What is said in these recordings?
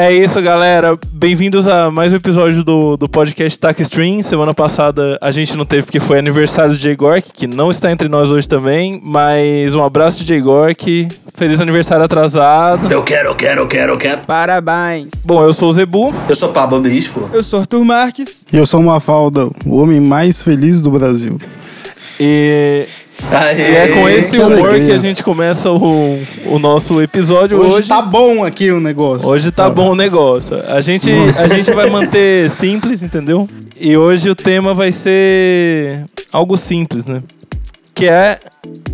É isso, galera. Bem-vindos a mais um episódio do, do podcast Tac Stream. Semana passada a gente não teve porque foi aniversário do Jay Gork, que não está entre nós hoje também. Mas um abraço de Jay Gork. Feliz aniversário atrasado. Eu quero, eu quero, eu quero, eu quero. Parabéns. Bom, eu sou o Zebu. Eu sou Pablo Bispo. Eu sou Arthur Marques. E eu sou Mafalda, o homem mais feliz do Brasil. E, Aê. e é com esse que humor alegria. que a gente começa o, o nosso episódio hoje. Hoje, tá bom aqui o negócio. Hoje tá bom o negócio. A gente, a gente vai manter simples, entendeu? E hoje o tema vai ser algo simples, né? Que é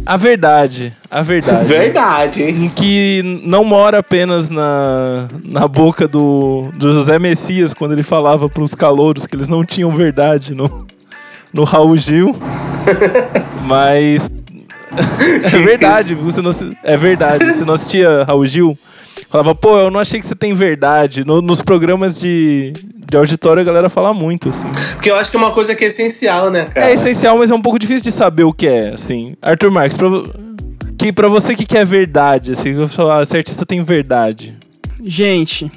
a verdade. A verdade. Verdade, hein? Que não mora apenas na, na boca do, do José Messias quando ele falava pros calouros que eles não tinham verdade no, no Raul Gil. Mas. É verdade, você não, é verdade. Você não assistia Raul Gil? Falava, pô, eu não achei que você tem verdade. No- nos programas de, de auditório a galera fala muito, assim. Porque eu acho que é uma coisa que é essencial, né, cara? É essencial, mas é um pouco difícil de saber o que é, assim. Arthur Marques, pra, que, pra você, o que, que é verdade? Assim, falar, esse artista tem verdade. Gente,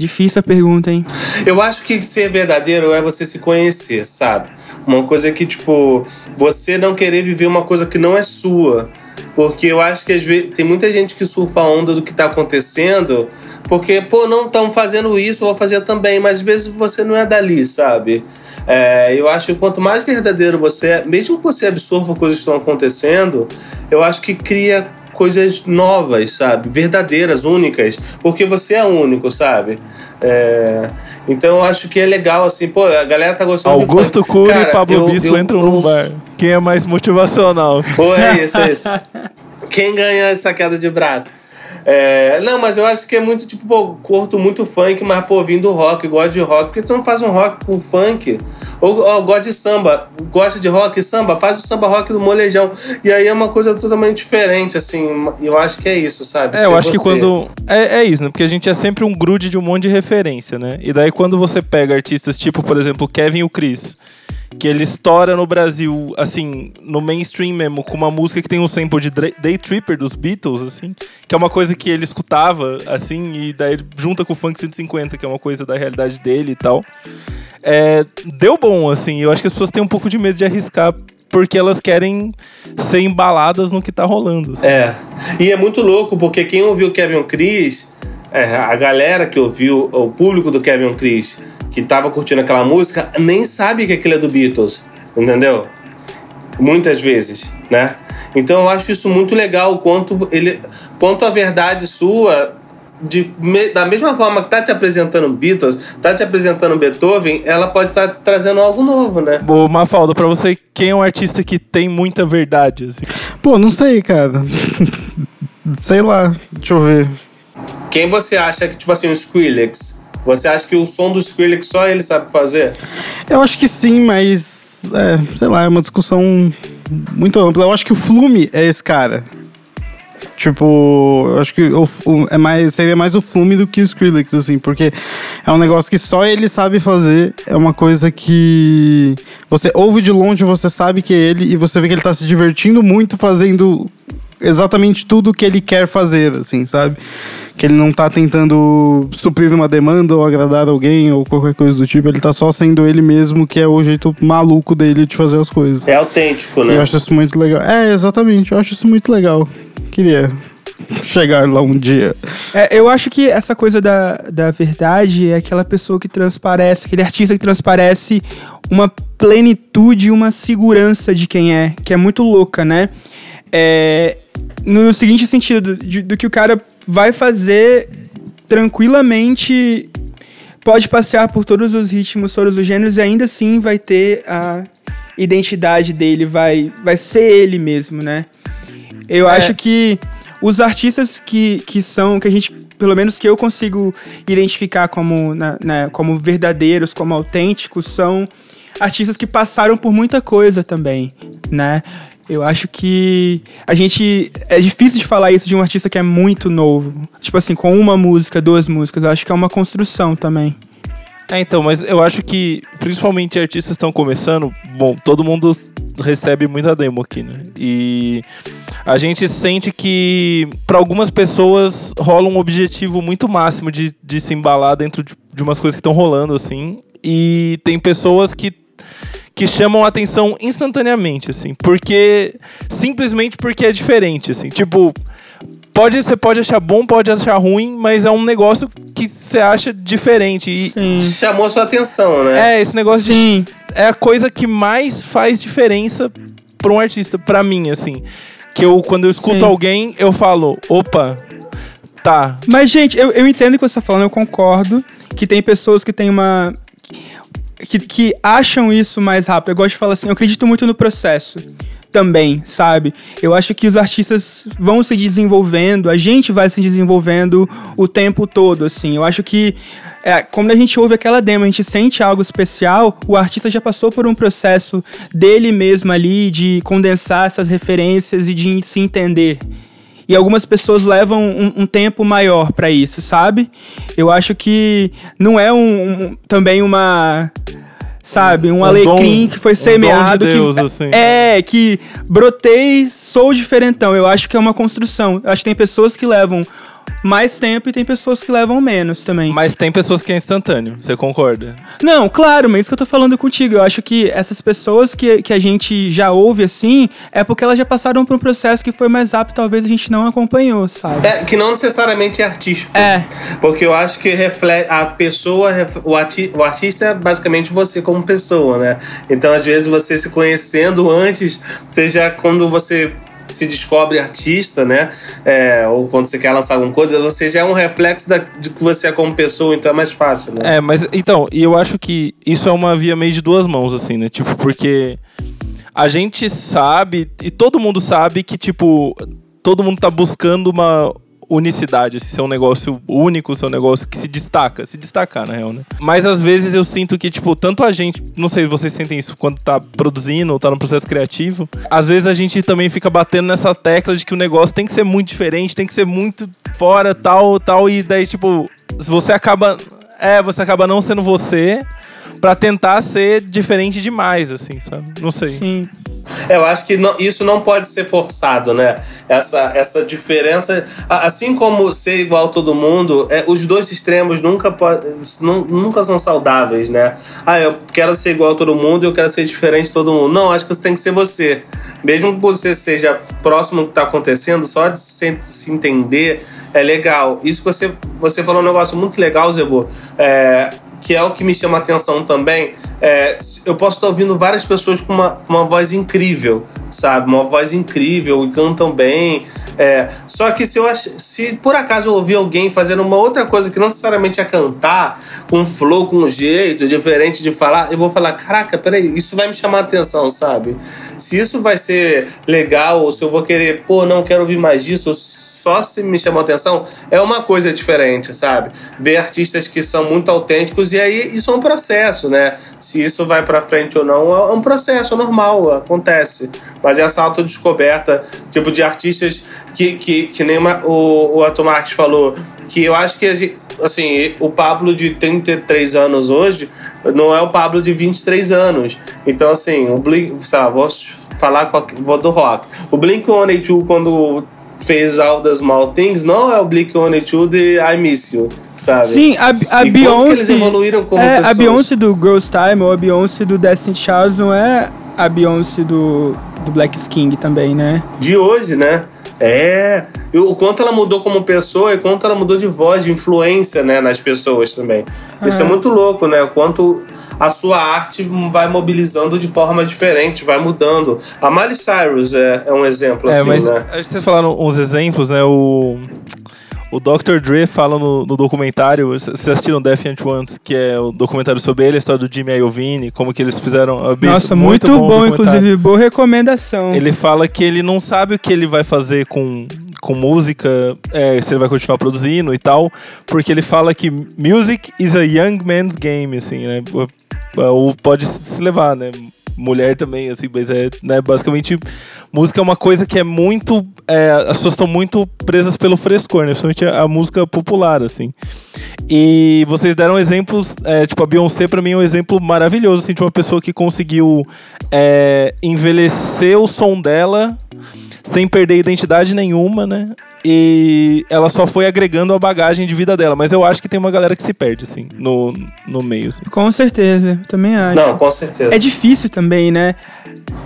difícil a pergunta, hein? Eu acho que ser verdadeiro é você se conhecer, sabe? Uma coisa que, tipo, você não querer viver uma coisa que não é sua. Porque eu acho que às vezes tem muita gente que surfa a onda do que tá acontecendo, porque, pô, não estão fazendo isso, vou fazer também, mas às vezes você não é dali, sabe? É, eu acho que quanto mais verdadeiro você é, mesmo que você absorva coisas que estão acontecendo, eu acho que cria coisas novas, sabe? Verdadeiras, únicas, porque você é único, sabe? É, Então eu acho que é legal, assim, pô, a galera tá gostando de Augusto funk. Cury Cara, e Pablo eu- Bispo eu- entram eu- num bar. Quem é mais motivacional? Pô, é isso, é isso. Quem ganha essa queda de braço? É, não, mas eu acho que é muito, tipo, pô, curto muito funk, mas, pô, vim do rock, gosto de rock. Por que tu não faz um rock com funk? Ou, ou gosta de samba, gosta de rock e samba, faz o samba rock do molejão. E aí é uma coisa totalmente diferente, assim. Eu acho que é isso, sabe? É, eu Ser acho que você. quando. É, é isso, né? Porque a gente é sempre um grude de um monte de referência, né? E daí quando você pega artistas tipo, por exemplo, Kevin e o Chris, que ele estoura no Brasil, assim, no mainstream mesmo, com uma música que tem um sample de Day Tripper dos Beatles, assim, que é uma coisa que ele escutava, assim, e daí junta com o Funk 150, que é uma coisa da realidade dele e tal. É, deu bom, assim, eu acho que as pessoas têm um pouco de medo de arriscar. Porque elas querem ser embaladas no que tá rolando. assim. É. E é muito louco, porque quem ouviu Kevin Chris, é, a galera que ouviu, o público do Kevin Chris, que tava curtindo aquela música, nem sabe que aquilo é do Beatles. Entendeu? Muitas vezes, né? Então eu acho isso muito legal, quanto ele. Quanto a verdade sua. De, me- da mesma forma que tá te apresentando Beatles, tá te apresentando Beethoven, ela pode estar trazendo algo novo, né? Ô, Mafalda, pra você, quem é um artista que tem muita verdade? Assim? Pô, não sei, cara. sei lá, deixa eu ver. Quem você acha que, tipo assim, o Skrillex? Você acha que o som do Skrillex só ele sabe fazer? Eu acho que sim, mas. É, sei lá, é uma discussão muito ampla. Eu acho que o Flume é esse cara. Tipo, eu acho que o, o- é mais, seria mais o Flume do que o Skrillex, assim, porque é um negócio que só ele sabe fazer. É uma coisa que você ouve de longe, você sabe que é ele, e você vê que ele tá se divertindo muito fazendo exatamente tudo que ele quer fazer, assim, sabe? Que ele não tá tentando suprir uma demanda ou agradar alguém ou qualquer coisa do tipo, ele tá só sendo ele mesmo, que é o jeito maluco dele de fazer as coisas. É autêntico, né? Eu acho isso muito legal. É, exatamente, eu acho isso muito legal. Queria chegar lá um dia. É, eu acho que essa coisa da, da verdade é aquela pessoa que transparece, aquele artista que transparece uma plenitude e uma segurança de quem é, que é muito louca, né? É, no seguinte sentido, de- do que o cara vai fazer tranquilamente, pode passear por todos os ritmos, todos os gêneros e ainda assim vai ter a identidade dele, vai, vai ser ele mesmo, né? Eu É. acho que os artistas que, que são, que a gente, pelo menos que eu consigo identificar como, na- na- como verdadeiros, como autênticos, são artistas que passaram por muita coisa também, né? Eu acho que a gente. É difícil de falar isso de um artista que é muito novo. Tipo assim, com uma música, duas músicas. Eu acho que é uma construção também. É, então, mas eu acho que, principalmente artistas estão começando, bom, todo mundo recebe muita demo aqui, né? E a gente sente que, para algumas pessoas, rola um objetivo muito máximo de, de se embalar dentro de, de umas coisas que estão rolando, assim. E tem pessoas que que chamam a atenção instantaneamente, assim, porque simplesmente porque é diferente, assim, tipo, pode você pode achar bom, pode achar ruim, mas é um negócio que você acha diferente e Sim. Chamou sua atenção, né? é esse negócio Sim. de é a coisa que mais faz diferença para um artista, pra mim, assim, que eu quando eu escuto Sim. alguém eu falo, opa, tá, Mas, gente, eu, eu entendo o que você tá falando, eu concordo que tem pessoas que têm uma. Que, que acham isso mais rápido. Eu gosto de falar assim, eu acredito muito no processo também, sabe? Eu acho que os artistas vão se desenvolvendo, a gente vai se desenvolvendo o tempo todo, assim. Eu acho que é, quando a gente ouve aquela demo, a gente sente algo especial, o artista já passou por um processo dele mesmo ali de condensar essas referências e de se entender. E algumas pessoas levam um, um tempo maior pra isso, sabe? Eu acho que não é um, um- também uma. Sabe, um, Um alecrim dom- que foi um dom de semeado. Deus, que, assim. É, que brotei, sou diferentão. Eu acho que é uma construção. Eu acho que tem pessoas que levam mais tempo e tem pessoas que levam menos também. mas tem pessoas que é instantâneo, você concorda? Não, claro, mas isso que eu tô falando contigo. Eu acho que essas pessoas que, que a gente já ouve assim, é porque elas já passaram por um processo que foi mais rápido, talvez a gente não acompanhou, sabe? É, que não necessariamente é artístico. É. Porque eu acho que reflete a pessoa, o, arti, o artista é basicamente você como pessoa, né? Então, às vezes, você se conhecendo antes, seja quando você se descobre artista, né? É, ou quando você quer lançar alguma coisa, você já é um reflexo da, de que você é como pessoa, então é mais fácil, né? É, mas então, e eu acho que isso é uma via meio de duas mãos, assim, né? Tipo, porque a gente sabe, e todo mundo sabe que, tipo, todo mundo tá buscando uma unicidade, assim, ser um negócio único, ser um negócio que se destaca, se destacar, na real, né? Mas às vezes eu sinto que, tipo, tanto a gente, não sei se vocês sentem isso quando tá produzindo ou tá no processo criativo, às vezes a gente também fica batendo nessa tecla de que o negócio tem que ser muito diferente, tem que ser muito fora, tal, tal, e daí, tipo, você acaba. É, você acaba não sendo você pra tentar ser diferente demais, assim, sabe? Não sei. Sim. Eu acho que não- isso não pode ser forçado, né? Essa, essa diferença. Assim como ser igual a todo mundo, é, os dois extremos nunca, nu- nunca são saudáveis, né? Ah, eu quero ser igual a todo mundo eu quero ser diferente de todo mundo. Não, acho que você tem que ser você. Mesmo que você seja próximo do que está acontecendo, só de se, se entender é legal. Isso que você, você falou um negócio muito legal, Zebo. É, que é o que me chama atenção também. É, eu posso estar ouvindo várias pessoas com uma, uma voz incrível, sabe? Uma voz incrível e cantam bem. É, só que se eu ach... se por acaso eu ouvir alguém fazendo uma outra coisa que não necessariamente é cantar, com um flow, com um jeito diferente de falar, eu vou falar: caraca, peraí, isso vai me chamar a atenção, sabe? Se isso vai ser legal, ou se eu vou querer, pô, não quero ouvir mais disso, ou só se me chamou atenção, é uma coisa diferente, sabe? Ver artistas que são muito autênticos, e aí isso é um processo, né? Se isso vai pra frente ou não, é um processo normal, acontece. Mas essa autodescoberta, tipo, de artistas que, que, que nem o, o Ato Marques falou, que eu acho que, assim, o Pablo de 33 anos hoje não é o Pablo de 23 anos. Então, assim, o Blink, sei lá, vou falar vou do rock. O Blink-182, quando fez All the Small Things, não é o Blink-182 de I Miss You, sabe? Sim, a, a E Beyoncé. eles evoluíram como é, a pessoas. Beyoncé do Girls Time ou a Beyoncé do Destiny Child não é a Beyoncé do, do Black King também, né? de hoje, né? É. O quanto ela mudou como pessoa e quanto ela mudou de voz, de influência, né, nas pessoas também. Isso é muito louco, né? O quanto a sua arte vai mobilizando de forma diferente, vai mudando. A Miley Cyrus é, é um exemplo, É, assim, mas né? acho que vocês falaram uns exemplos, né? O, o Dr. Dre fala no, no documentário, vocês assistiram Death and Once, que é o documentário sobre ele, a história do Jimmy Iovine, como que eles fizeram a Beast. Nossa, muito, bom, documentário. inclusive, boa recomendação. Ele fala que ele não sabe o que ele vai fazer com, com música, é, se ele vai continuar produzindo e tal, porque ele fala que music is a young man's game, assim, né? Ou pode se levar, né? Mulher também, assim, mas é, né, basicamente, música é uma coisa que é muito. é, as pessoas estão muito presas pelo frescor, né? Principalmente a, a música popular, assim. E vocês deram exemplos, é, tipo, a Beyoncé pra mim é um exemplo maravilhoso, assim, de uma pessoa que conseguiu é, envelhecer o som dela sem perder identidade nenhuma, né? E ela só foi agregando a bagagem de vida dela. Mas eu acho que tem uma galera que se perde, assim, no, no meio. Assim. Com certeza, também acho. Não, com certeza. É difícil também, né?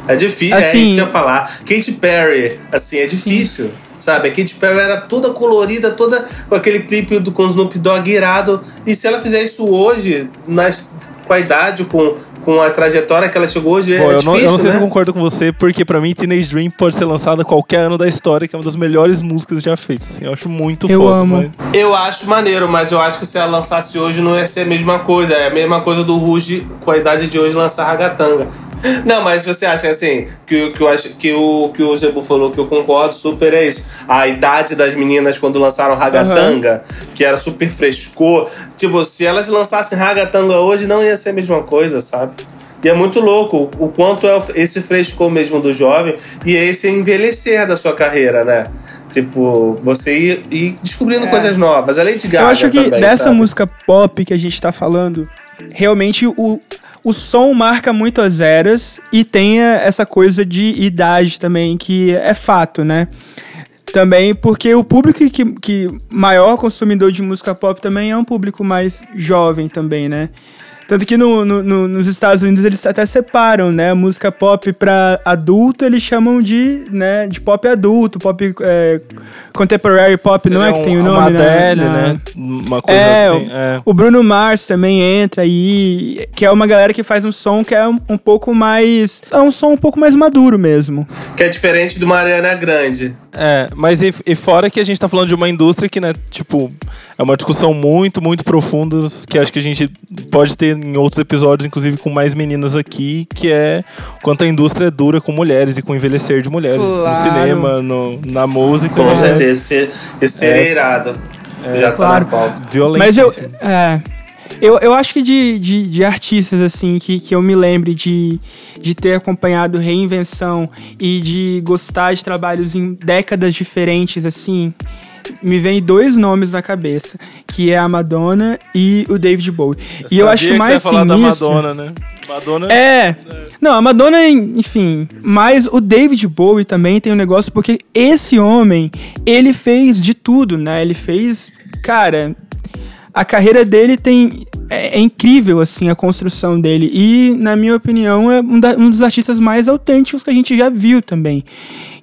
É difícil, é Assim- isso que eu ia falar. Katy Perry, assim, é difícil. Sabe, a Katy Perry era toda colorida, toda com aquele clipe do, com o Snoop Dogg irado. E se ela fizer isso hoje, nas, com a idade, com, com a trajetória que ela chegou hoje, Bom, é eu, difícil, não, eu não sei né? se eu concordo com você, porque pra mim Teenage Dream pode ser lançada qualquer ano da história, que é uma das melhores músicas já feitas. Assim, eu acho muito Eu foda. amo. mas- Eu acho maneiro, mas eu acho que se ela lançasse hoje não ia ser a mesma coisa. É a mesma coisa do Ruge com a idade de hoje lançar Ragatanga. Não, mas você acha assim, que, que, eu acho, que, o, que o Zebu falou que eu concordo super é isso. A idade das meninas quando lançaram Ragatanga, que era super frescor. Tipo, se elas lançassem Ragatanga hoje, não ia ser a mesma coisa, sabe? E é muito louco o quanto é esse frescor mesmo do jovem e é esse envelhecer da sua carreira, né? Tipo, você ir, ir descobrindo coisas novas. A Lady Gaga É. Eu acho que também, dessa sabe? música pop que a gente tá falando, realmente o, o som marca muito as eras e tem eh, essa coisa de idade também, que é fato, né? Também porque o público que, que maior consumidor de música pop também é um público mais jovem também, né? Tanto que no, no- no- nos Estados Unidos eles até separam, né? A música pop pra adulto eles chamam de, né, de pop adulto, pop é, contemporary pop, não é que Seria tem o um- nome, uma né? Né? Uma coisa é, assim. o- É. O Bruno Mars também entra aí, que é uma galera que faz um som que é um, um pouco mais. É um som um pouco mais maduro mesmo. Que é diferente do Mariana Grande. É, mas e, e fora que a gente tá falando de uma indústria que, né, tipo, é uma discussão muito, muito profunda, que acho que a gente pode ter em outros episódios, inclusive com mais meninas aqui, que é o quanto a indústria é dura com mulheres e com envelhecer de mulheres. Claro. No cinema, no, na música. Com né? certeza. Esse, esse seria É. irado. Já tá claro. na pauta. Mas eu. É. Eu, eu acho que de, de, de artistas, assim, que, que eu me lembre de, de ter acompanhado reinvenção e de gostar de trabalhos em décadas diferentes, assim, me vem dois nomes na cabeça, que é a Madonna e o David Bowie. e eu acho que mais você ia falar da sinistro- Madonna, né? Madonna É. Não, a Madonna, enfim. Mas o David Bowie também tem um negócio, porque esse homem, ele fez de tudo, né? Ele fez. Cara, a carreira dele tem. É, é incrível, assim, a construção dele. E, na minha opinião, é um, da- um dos artistas mais autênticos que a gente já viu também.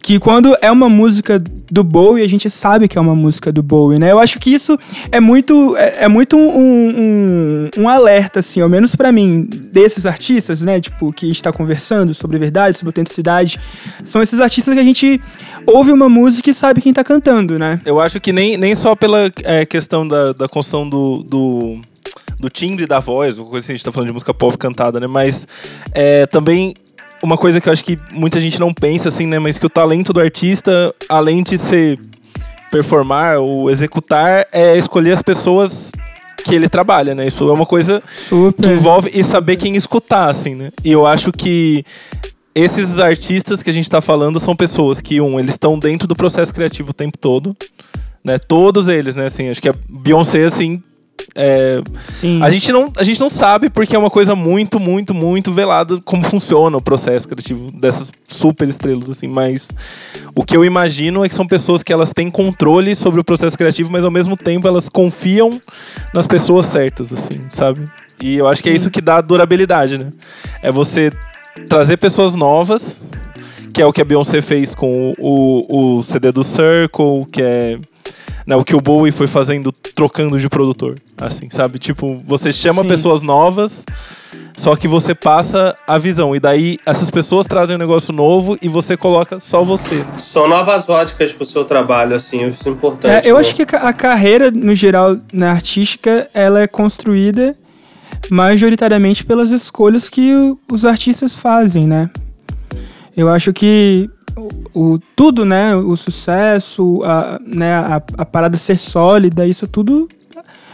Que quando é uma música do Bowie, a gente sabe que é uma música do Bowie, né? Eu acho que isso é muito, é, é muito um, um, um alerta, assim, ao menos pra mim, desses artistas, né? Tipo, que está conversando sobre verdade, sobre autenticidade. São esses artistas que a gente ouve uma música e sabe quem tá cantando, né? Eu acho que nem, nem só pela é, questão da, da construção do, do, do timbre da voz, coisa assim, a gente tá falando de música pop cantada, né? Mas é, também uma coisa que eu acho que muita gente não pensa, assim, né? Mas que o talento do artista, além de ser performar ou executar, é escolher as pessoas que ele trabalha, né? Isso é uma coisa que Super. envolve e saber quem escutar, assim, né? E eu acho que esses artistas que a gente tá falando são pessoas que, um, eles estão dentro do processo criativo o tempo todo, né? Todos eles, né? Assim, acho que a Beyoncé, assim, é, a gente, não, a gente não sabe porque é uma coisa muito, muito, muito velada como funciona o processo criativo dessas super estrelas, assim. Mas o que eu imagino é que são pessoas que elas têm controle sobre o processo criativo, mas ao mesmo tempo elas confiam nas pessoas certas, assim, sabe? E eu acho que é isso que dá durabilidade, né? É você trazer pessoas novas, que é o que a Beyoncé fez com o, o CD do Circle, que é né, o que o Bowie foi fazendo trocando de produtor, assim, sabe? Tipo, você chama Sim. pessoas novas, só que você passa a visão. E daí essas pessoas trazem um negócio novo e você coloca só você. São novas óticas pro seu trabalho, assim, isso é importante. É, eu né? acho que a carreira, no geral, na artística, ela é construída majoritariamente pelas escolhas que os artistas fazem, né? Eu acho que o, o- tudo, né? O sucesso, a, né, a, a parada ser sólida, isso tudo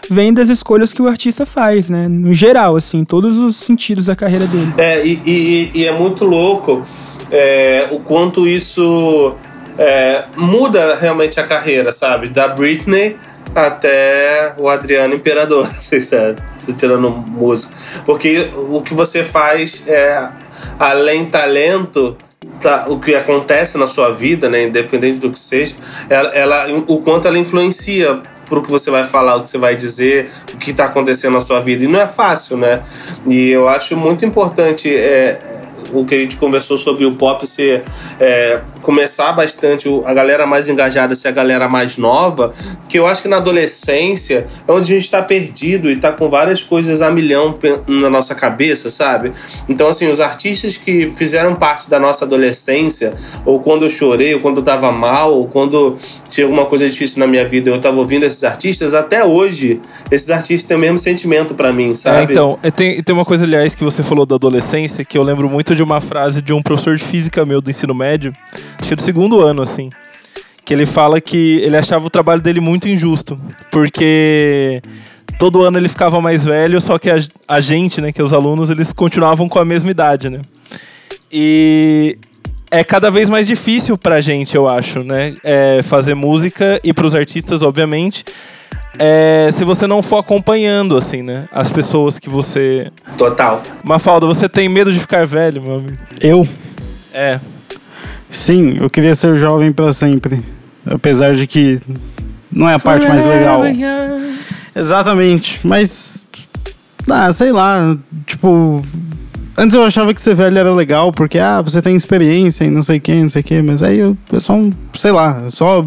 vem das escolhas que o artista faz, né? No geral, assim, todos os sentidos da carreira dele. É, e, e- e é muito louco é, o quanto isso é, muda realmente a carreira, sabe? Da Britney até o Adriano Imperador, sabe? Tô tirando músico. Porque o que você faz é, além talento, tá, o que acontece na sua vida, né, independente do que seja, ela, ela o quanto ela influencia pro que você vai falar, o que você vai dizer, o que está acontecendo na sua vida. E não é fácil, né? E eu acho muito importante é, o que a gente conversou sobre o pop ser é, começar bastante a galera mais engajada ser a galera mais nova, que eu acho que na adolescência é onde a gente está perdido e está com várias coisas a milhão na nossa cabeça, sabe? Então, assim, os artistas que fizeram parte da nossa adolescência, ou quando eu chorei, ou quando eu tava mal, ou quando tinha alguma coisa difícil na minha vida, eu tava ouvindo esses artistas, até hoje, esses artistas têm o mesmo sentimento para mim, sabe? É, então, tem, tem uma coisa, aliás, que você falou da adolescência, que eu lembro muito de uma frase de um professor de física meu do ensino médio, acho que do segundo ano, assim. Que ele fala que ele achava o trabalho dele muito injusto. Porque todo ano ele ficava mais velho, só que a, a gente, né, que é os alunos, eles continuavam com a mesma idade, né? E é cada vez mais difícil pra gente, eu acho, né? É fazer música e pros artistas, obviamente. É, se você não for acompanhando, assim, né? As pessoas que você. Total. Mafalda, você tem medo de ficar velho, meu amigo? Eu? É. Sim, eu queria ser jovem para sempre. Apesar de que não é a parte mais legal. Exatamente, mas. Ah, sei lá, tipo. Antes eu achava que ser velho era legal, porque, ah, você tem experiência e não sei o que, não sei o que, mas aí eu, eu só, sei lá, só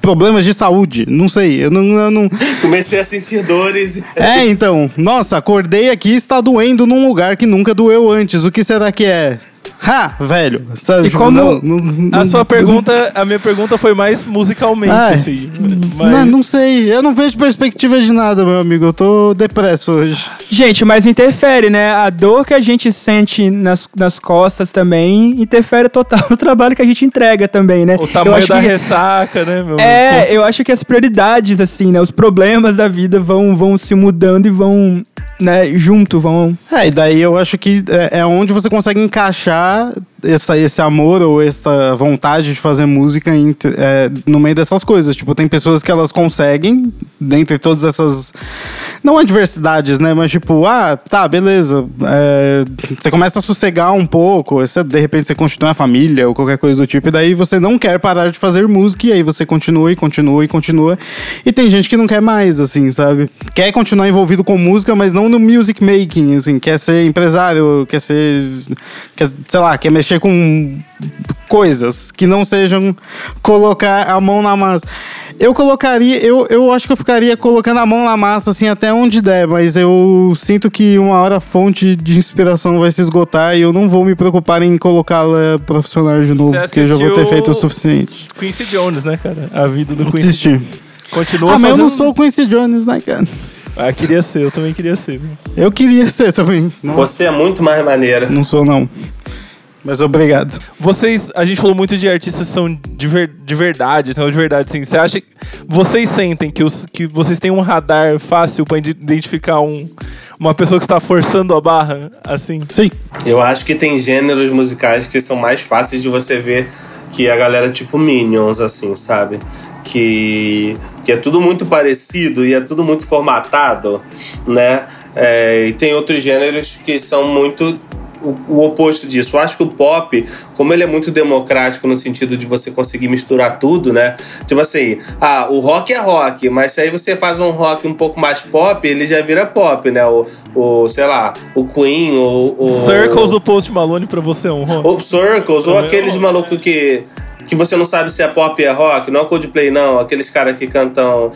problemas de saúde, não sei, eu não, eu não... Comecei a sentir dores. É, então, nossa, acordei aqui e está doendo num lugar que nunca doeu antes, o que será que é? Ha, velho. Sabe, e tipo, como não, não, a sua pergunta, a minha pergunta foi mais musicalmente, Ai, assim. Mas... Não, não, sei, eu não vejo perspectiva de nada, meu amigo. Eu tô depresso hoje. Gente, mas interfere, né? A dor que a gente sente nas, nas costas também interfere total no trabalho que a gente entrega também, né? O tamanho da que... ressaca, né, meu? É, eu acho que as prioridades, assim, né? Os problemas da vida vão, vão se mudando e vão né, junto, vão. É, e daí eu acho que é, é onde você consegue encaixar essa, esse amor ou essa vontade de fazer música é, no meio dessas coisas. Tipo, tem pessoas que elas conseguem, dentre todas essas. Não adversidades, né? Mas tipo, ah, tá, beleza. É, você começa a sossegar um pouco, você, de repente você constitui uma família ou qualquer coisa do tipo, e daí você não quer parar de fazer música, e aí você continua e continua e continua. E tem gente que não quer mais, assim, sabe? Quer continuar envolvido com música, mas não no music making, assim, quer ser empresário, quer ser. Quer, sei lá, quer mexer com coisas que não sejam colocar a mão na massa. Eu colocaria, eu, eu acho que eu ficaria colocando a mão na massa assim até onde der, mas eu sinto que uma hora a fonte de inspiração vai se esgotar e eu não vou me preocupar em colocá-la profissional de novo, porque eu já vou ter feito o suficiente. Quincy Jones, né, cara? A vida do Quincy. Assisti. Continua ah, mas eu não sou o Quincy Jones, né, cara? Ah, queria ser, eu também queria ser. Eu queria ser também. Você é muito mais maneira. Não sou, não. Mas obrigado. Vocês, a gente falou muito de artistas que são de, ver, de verdade, são de verdade, assim. Você acha que vocês sentem que, os, que vocês têm um radar fácil para identificar um, uma pessoa que está forçando a barra, assim? Sim. Eu acho que tem gêneros musicais que são mais fáceis de você ver que a galera tipo Minions, assim, sabe? Que, que é tudo muito parecido e é tudo muito formatado, né? É, e tem outros gêneros que são muito o, o, oposto disso. Eu acho que o pop, como ele é muito democrático no sentido de você conseguir misturar tudo, né? Tipo assim, ah, o rock é rock, mas se aí você faz um rock um pouco mais pop, ele já vira pop, né? O, o sei lá, o Queen, o, o Circles do Post Malone pra você é um rock. Ou Circles, ou aqueles malucos que que você não sabe se é pop ou é rock, não é Coldplay, não. Aqueles caras que cantam.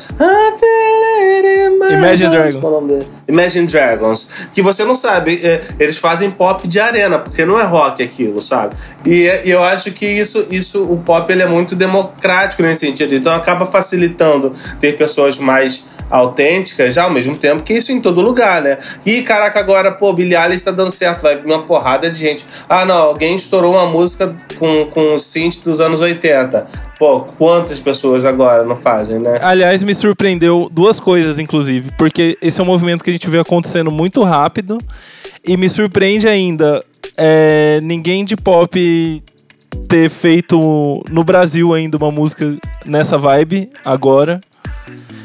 Imagine Dragons. Imagine Dragons. Que você não sabe. É, eles fazem pop de arena, porque não é rock aquilo, sabe? E, e eu acho que isso, isso, o pop ele é muito democrático nesse sentido. Então acaba facilitando ter pessoas mais autênticas, já ao mesmo tempo que isso em todo lugar, né? E caraca, agora, pô, Billie Eilish tá dando certo, vai uma porrada de gente. Ah, não, alguém estourou uma música com, com o synth dos anos 80. Pô, quantas pessoas agora não fazem, né? Aliás, me surpreendeu duas coisas, inclusive, porque esse é um movimento que a gente vê acontecendo muito rápido e me surpreende ainda é, ninguém de pop ter feito no Brasil ainda uma música nessa vibe agora.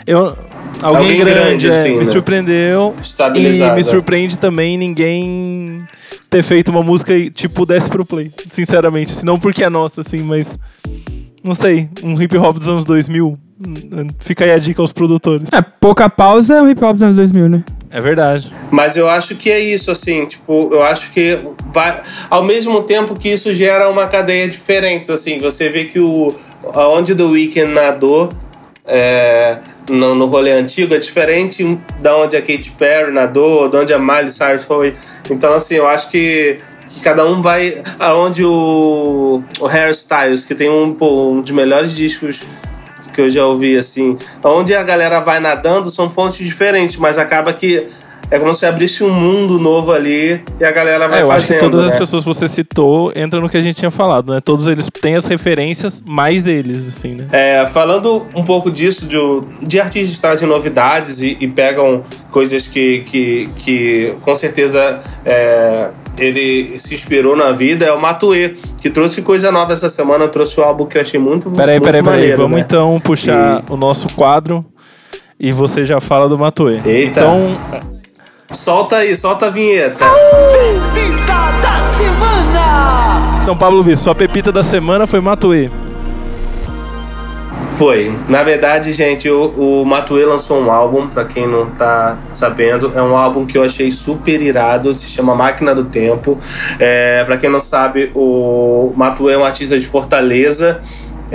Eu, alguém, Alguém grande, grande, é, assim, me né? surpreendeu. Estabilizado, E me surpreende também ninguém ter feito uma música e, tipo, desce pro play. Sinceramente. Assim, não porque é nossa, assim, mas. Não sei. Um hip hop dos anos 2000. hum, Fica aí a dica aos produtores. É, pouca pausa é o hip hop dos anos 2000, né? É verdade. Mas eu acho que é isso, assim, tipo, eu acho que vai. Ao mesmo tempo que isso gera uma cadeia diferente, assim, você vê que o. Onde The Weeknd nadou é, no, no rolê antigo é diferente da onde a Katy Perry nadou, de onde a Miley Cyrus foi. Então, assim, eu acho que. cada um vai. Aonde o, o Hairstyles, que tem um, pô, um dos melhores discos que eu já ouvi, assim. Onde a galera vai nadando são fontes diferentes, mas acaba que é como se abrisse um mundo novo ali e a galera vai É, eu acho fazendo. que todas né? as pessoas que você citou entram no que a gente tinha falado, né? Todos eles têm as referências, mais eles, assim, né? É, falando um pouco disso, de, de artistas trazem novidades e, e pegam coisas que, que, que com certeza é, ele se inspirou na vida, é o Matue, que trouxe coisa nova essa semana, trouxe um álbum que eu achei muito Peraí, muito peraí, peraí. maneiro, Vamos né? então puxar o nosso quadro e você já fala do. Eita. Então, Solta aí, solta a vinheta. Pepita da semana! então Pablo Bispo, sua pepita da semana foi Matoê. Foi. Na verdade, gente, o, o Matue lançou um álbum, pra quem não tá sabendo. É um álbum que eu achei super irado, se chama Máquina do Tempo. É, pra quem não sabe, o Matue é um artista de Fortaleza.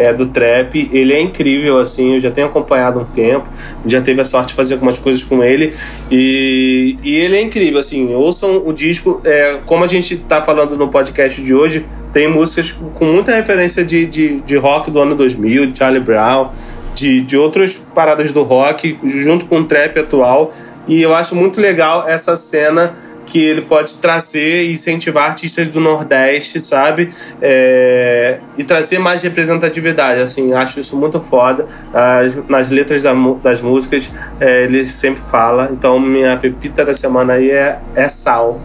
É, do trap, ele é incrível, assim, eu já tenho acompanhado um tempo, já teve a sorte de fazer algumas coisas com ele, e, e ele é incrível, assim, ouçam o disco, é, como a gente tá falando no podcast de hoje, tem músicas com muita referência de, de, de rock do ano 2000, de Charlie Brown, de, de outras paradas do rock, junto com o trap atual. E eu acho muito legal essa cena que ele pode trazer e incentivar artistas do Nordeste, sabe? É, e trazer mais representatividade, assim, acho isso muito foda. As- nas letras da das músicas, é, ele sempre fala. Então, minha pepita da semana aí é, é Sal.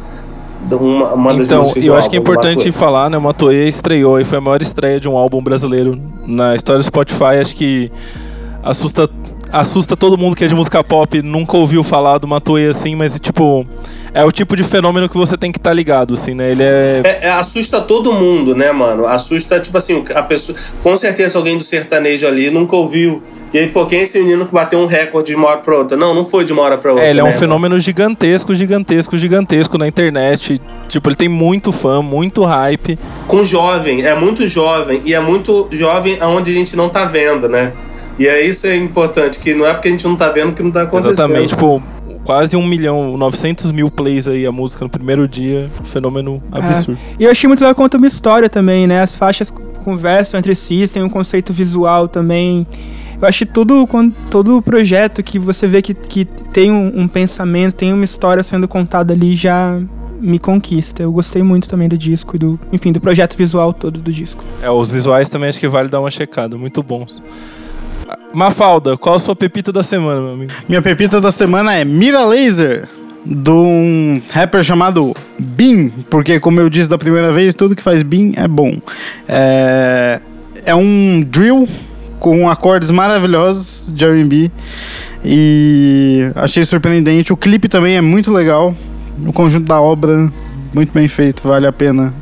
Uma, uma Então, eu acho que é importante falar, né? O Matoê estreou e foi a maior estreia de um álbum brasileiro na história do Spotify. Acho que assusta, assusta todo mundo que é de música pop, nunca ouviu falar do Matoê assim, mas tipo, é o tipo de fenômeno que você tem que estar ligado, assim, né? Ele é. É, é, assusta todo mundo, né, mano? Assusta, tipo assim, a pessoa. Com certeza alguém do sertanejo ali nunca ouviu. E aí, pô, quem é esse menino que bateu um recorde de uma hora pra outra? Não, não foi de uma hora pra outra. É, ele é um né, fenômeno gigantesco, gigantesco, gigantesco na internet. Tipo, ele tem muito fã, muito hype. Com jovem, é muito jovem. E é muito jovem aonde a gente não tá vendo, né? E é isso é importante, que não é porque a gente não tá vendo que não tá acontecendo. Exatamente, tipo, quase um milhão, 900 mil plays aí a música no primeiro dia. Um fenômeno absurdo. E eu achei muito legal que conta uma história também, né? As faixas conversam entre si, tem um conceito visual também. Eu acho que tudo, quando- todo projeto que você vê que, que tem um, um pensamento, tem uma história sendo contada ali, já me conquista. Eu gostei muito também do disco e do, enfim, do projeto visual todo do disco. É, os visuais também acho que vale dar uma checada, muito bons. Mafalda, qual a sua pepita da semana, meu amigo? Minha pepita da semana é Mira Laser, de um rapper chamado Bean, porque como eu disse da primeira vez, tudo que faz Bean é bom. É, é um drill com acordes maravilhosos de R&B e achei surpreendente. O clipe também é muito legal, o conjunto da obra muito bem feito, vale a pena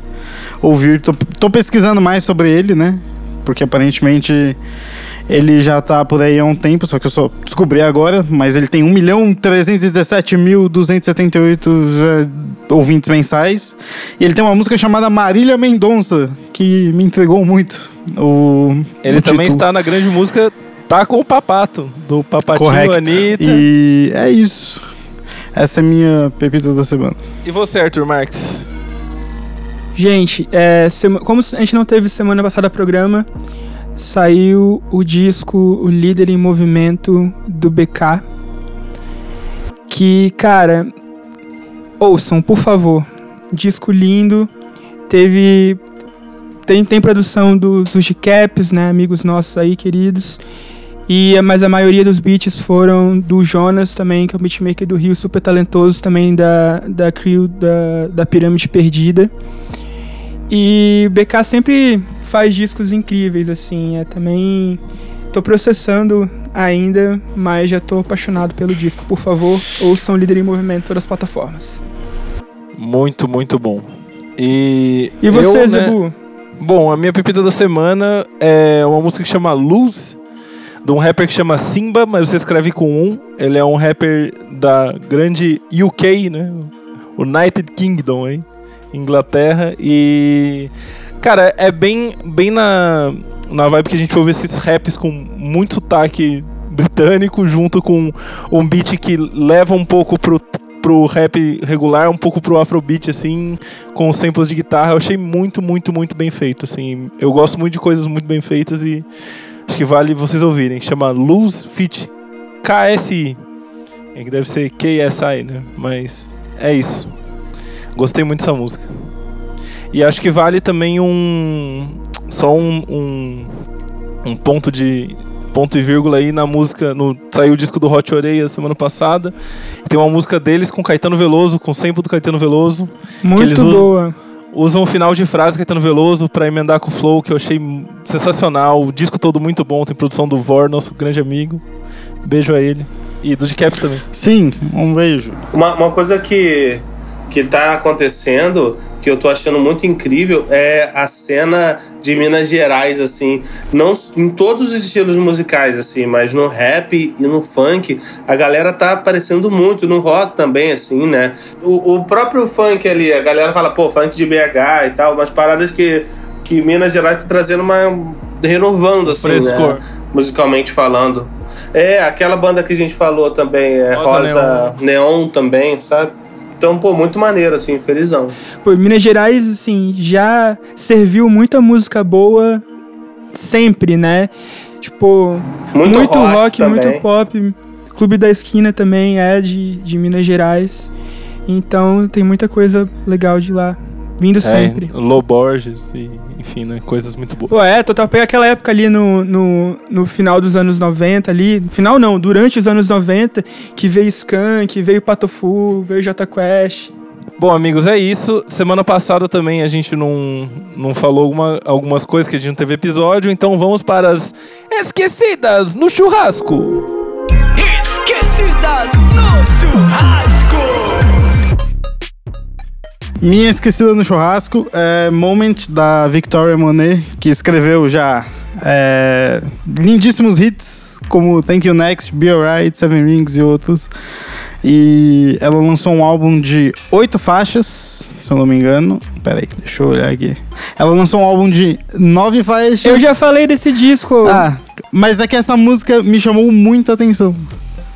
ouvir. Tô, tô pesquisando mais sobre ele, né? Porque aparentemente ele já tá por aí há um tempo, só que eu só descobri agora, mas ele tem 1 milhão 317.278 já ouvintes mensais. E ele tem uma música chamada Marília Mendonça, que me entregou muito. O, Ele o também título. está na grande música Tá com o Papato, do Papatinho correto. Anitta. E... E é isso. Essa é a minha pepita da semana. você, Arthur Marques? Gente, é, como a gente não teve semana passada programa, saiu o disco O Líder em Movimento do BK. Que, cara, ouçam, por favor. Disco lindo. Teve. Tem, tem produção dos dos Caps, né? Amigos nossos aí, queridos. E, mas a maioria dos beats foram do Jonas também, que é o beatmaker do Rio, super talentoso também da, da crew da, da Pirâmide Perdida. E BK sempre faz discos incríveis, assim. É também. Tô processando ainda, mas já tô apaixonado pelo disco. Por favor, ouçam Líder em Movimento em todas as plataformas. Muito, muito bom. E. E você, eu, né, Zebu? Bom, a minha pepita da semana é uma música que chama Luz, de um rapper que chama Simba, mas você escreve com um. Ele é um rapper da grande UK, né? United Kingdom, hein? Inglaterra. E. Cara, é bem, bem na, na vibe que a gente ouve esses raps com muito sotaque britânico, junto com um beat que leva um pouco pro, pro rap regular, um pouco pro afrobeat, assim, com samples de guitarra. Eu achei muito, muito, muito bem feito, assim. Eu gosto muito de coisas muito bem feitas e acho que vale vocês ouvirem. Chama Luz Fit KSI. É que deve ser KSI, né? Mas é isso. Gostei muito dessa música. E acho que vale também um. Só um. um, um ponto de. Ponto e vírgula aí na música. No, saiu o disco do Hot Oreia semana passada. Tem uma música deles com Caetano Veloso, com sample do Caetano Veloso. Muito eles usam- boa. Usam o final de frase do Caetano Veloso pra emendar com o flow, que eu achei sensacional. O disco todo muito bom. Tem produção do Vor, nosso grande amigo. Beijo a ele. E do Caps também. Sim, um beijo. Uma, uma coisa que, que tá acontecendo, que eu tô achando muito incrível, é a cena de Minas Gerais, assim. Não em todos os estilos musicais, assim, mas no rap e no funk, a galera tá aparecendo muito, no rock também, assim, né? O, o próprio funk ali, a galera fala, pô, funk de BH e tal, umas paradas que, que Minas Gerais tá trazendo uma. renovando, assim, Frescor. né? Musicalmente falando. É, aquela banda que a gente falou também, é Rosa Rosa, Neon. também, sabe? Então, pô, muito maneiro, assim, felizão. Pô, Minas Gerais, assim, já serviu muita música boa sempre, né? Tipo, Muito muito, rock rock, muito pop. Clube da Esquina também é de, de Minas Gerais. Então tem muita coisa legal de lá. Vindo sempre. É, Lô Borges e, enfim, né? Coisas muito boas. Pô, é, total. Pega aquela época ali no, no, no final dos anos 90 ali. Final não, durante os anos 90, que veio Skank, veio Patofu, veio Jota Quest. Bom, amigos, é isso. Semana passada também a gente não, não falou alguma, algumas coisas que a gente não teve episódio, então vamos para as esquecidas no churrasco. Esquecida no churrasco. Minha esquecida no churrasco é Moment da Victoria Monet, que escreveu já é, lindíssimos hits como Thank You Next, Be Alright, Seven Rings e outros. E ela lançou um álbum de oito faixas, se eu não me engano. Peraí, deixa eu olhar aqui. Ela lançou um álbum de nove faixas. Eu já falei desse disco. Ah, mas é que essa música me chamou muita atenção.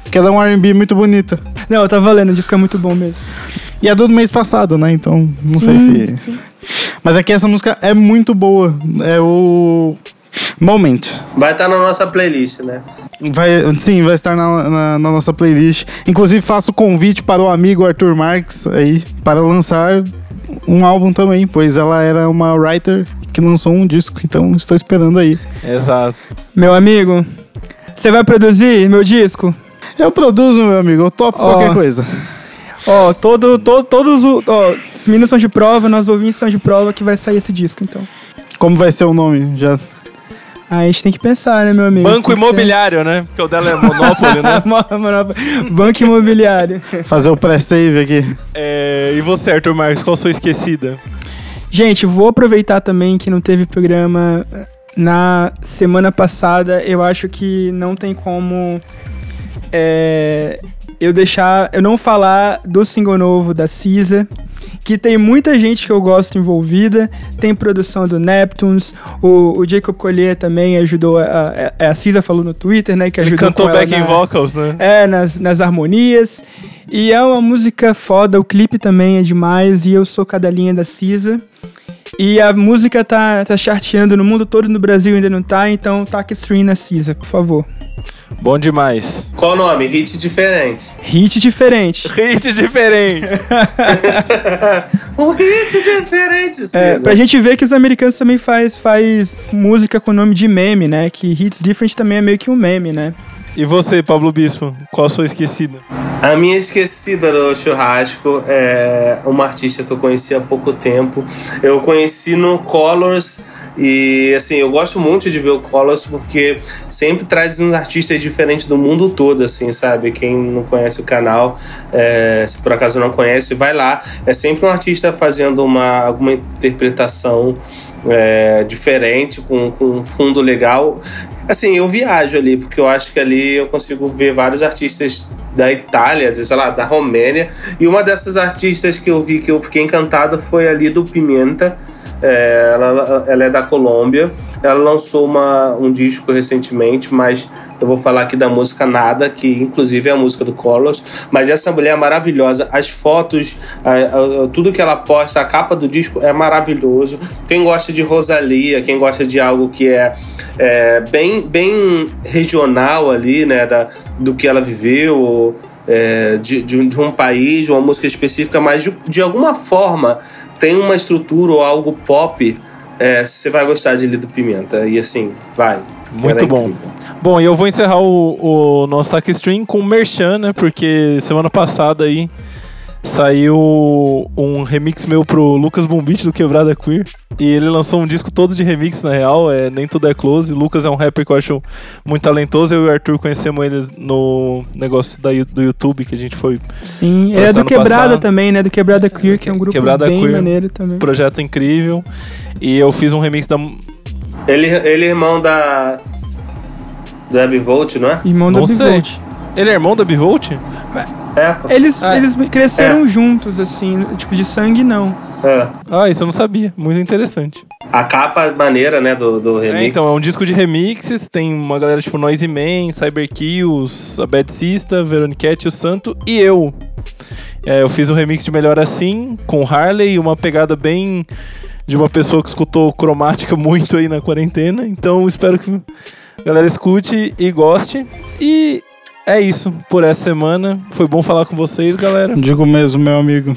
Porque ela é um R&B muito bonita. Não, tá valendo, o disco é muito bom mesmo. E é do mês passado, né? Então, não sei se. Mas aqui essa música é muito boa. É o. Moment. Vai estar na nossa playlist, né? Vai, sim, vai estar na, na- na nossa playlist. Inclusive, faço convite para o amigo Arthur Marques aí para lançar um álbum também, pois ela era uma writer que lançou um disco. Então, estou esperando aí. Exato. Meu amigo, você vai produzir meu disco? Eu produzo, meu amigo. Eu topo Ó. qualquer coisa. Ó, todo, todo, todos os. Ó, os meninos são de prova, nós ouvintes são de prova que vai sair esse disco, então. Como vai ser o nome? Já Aí a gente tem que pensar, né, meu amigo? Banco Tem que imobiliário, né? Porque o dela é Monopoly, né? Banco imobiliário. fazer o pré-save aqui. É, e você, Arthur Marques, qual a sua esquecida? Gente, vou aproveitar também que não teve programa na semana passada. Eu acho que não tem como é, eu deixar, eu não falar do single novo da Cisa, que tem muita gente que eu gosto envolvida. Tem produção do Neptunes, o, o Jacob Collier também ajudou. A, a, a Cisa falou no Twitter, né? Que Ele ajudou cantou backing na- vocals, né? é, nas, nas harmonias. E é uma música foda, o clipe também é demais. E eu sou cadelinha da Cisa. E a música tá, tá charteando no mundo todo, no Brasil ainda não tá. Então taca stream na Cisa, por favor. Bom demais. Qual o nome? Hit diferente. Hit diferente. Hit diferente. Um hit diferente, É, Cisa. pra gente ver que os americanos também faz, faz música com nome de meme, né? Que Hits Different também é meio que um meme, né? E você, Pablo Bispo, qual a sua esquecida? A minha esquecida no churrasco é uma artista que eu conheci há pouco tempo. Eu conheci no Colors E assim, eu gosto muito de ver o Colors porque sempre traz uns artistas diferentes do mundo todo, assim, sabe? Quem não conhece o canal, é, se por acaso não conhece, vai lá. É sempre um artista fazendo uma, alguma interpretação é, diferente, com, com um fundo legal. Assim, eu viajo ali, porque eu acho que ali eu consigo ver vários artistas da Itália, sei lá, da Romênia. E uma dessas artistas que eu vi que eu fiquei encantado foi ali do Pimenta. É, ela, ela é da Colômbia. Ela lançou uma, um disco recentemente, mas eu vou falar aqui da música Nada, que inclusive é a música do Colors. Mas essa mulher é maravilhosa. As fotos, a, a, tudo que ela posta, a capa do disco é maravilhoso. Quem gosta de Rosalia, quem gosta de algo que é, é bem, bem regional ali, né, da, do que ela viveu, é, de, de, de, um país, de uma música específica, mas de, de alguma forma tem uma estrutura ou algo pop, é, você vai gostar de Lido Pimenta. E assim, vai. Muito bom. Incrível. Bom, e eu vou encerrar o, o nosso Tac Stream com o Merchan, né? Porque semana passada aí saiu um remix meu pro Lucas Bombit do Quebrada Queer. E ele lançou um disco todo de remix, na real, é Nem Tudo é Close. O Lucas é um rapper que eu acho muito talentoso. Eu e o Arthur conhecemos eles no negócio da, do YouTube que a gente foi. Sim, ele é do Quebrada passado. também, né? Do Quebrada Queer, que é um grupo Quebrada bem Queer, maneiro também. Projeto incrível. E eu fiz um remix da. Ele, ele é irmão da. Da Bivolt, não é? Irmão da Bivolt. Ele é irmão da Bivolt? É. Eles, ah, eles cresceram é. juntos, assim, tipo, de sangue não. É. Ah, isso eu não sabia. Muito interessante. A capa maneira, né, do, do remix. É, então, é um disco de remixes. Tem uma galera tipo Noisy Man, Cyberkills, a Bad Sista, Veroniquete, o Santo e eu. É, eu fiz um remix de Melhor Assim, com Harley, uma pegada bem de uma pessoa que escutou cromática muito aí na quarentena. Então, espero que a galera escute e goste. E é isso por essa semana. Foi bom falar com vocês, galera. Digo mesmo, meu amigo.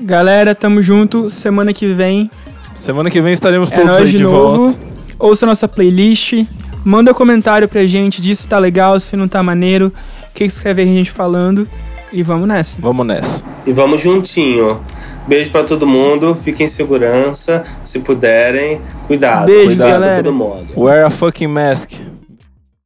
Galera, tamo junto. Semana que vem. Semana que vem estaremos é todos aí de, de novo. volta. Ouça nossa playlist. Manda comentário pra gente, diz se tá legal, se não tá maneiro. O que você quer ver a gente falando. E vamos nessa. Vamos nessa. E vamos juntinho. Beijo para todo mundo. Fiquem em segurança. Se puderem, cuidado. Beijo, cuidado galera. todo mundo. Wear a fucking mask.